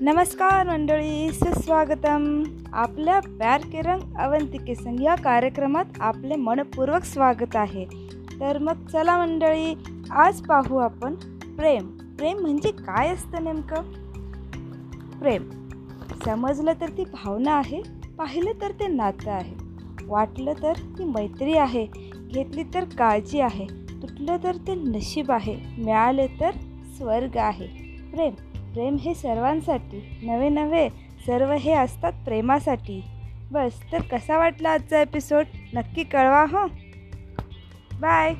नमस्कार मंडळी सुस्वागतम. आपल्या प्यार के रंग अवंती किसन या कार्यक्रमात आपले मनपूर्वक स्वागत आहे. तर मग चला मंडळी आज पाहू आपण प्रेम. प्रेम म्हणजे काय असतं नेमकं? प्रेम. समजलं तर ती भावना आहे पाहिलं तर ते नातं आहे. वाटलं तर ती मैत्री आहे घेतली तर काळजी आहे तुटलं तर ते नशीब आहे मिळाले तर स्वर्ग आहे. प्रेम. प्रेम हे सर्वांसाठी नवे नवे सर्व हे असतात प्रेमासाठी. बस तर कसा वाटला आजचा एपिसोड नक्की कळवा हो? बाय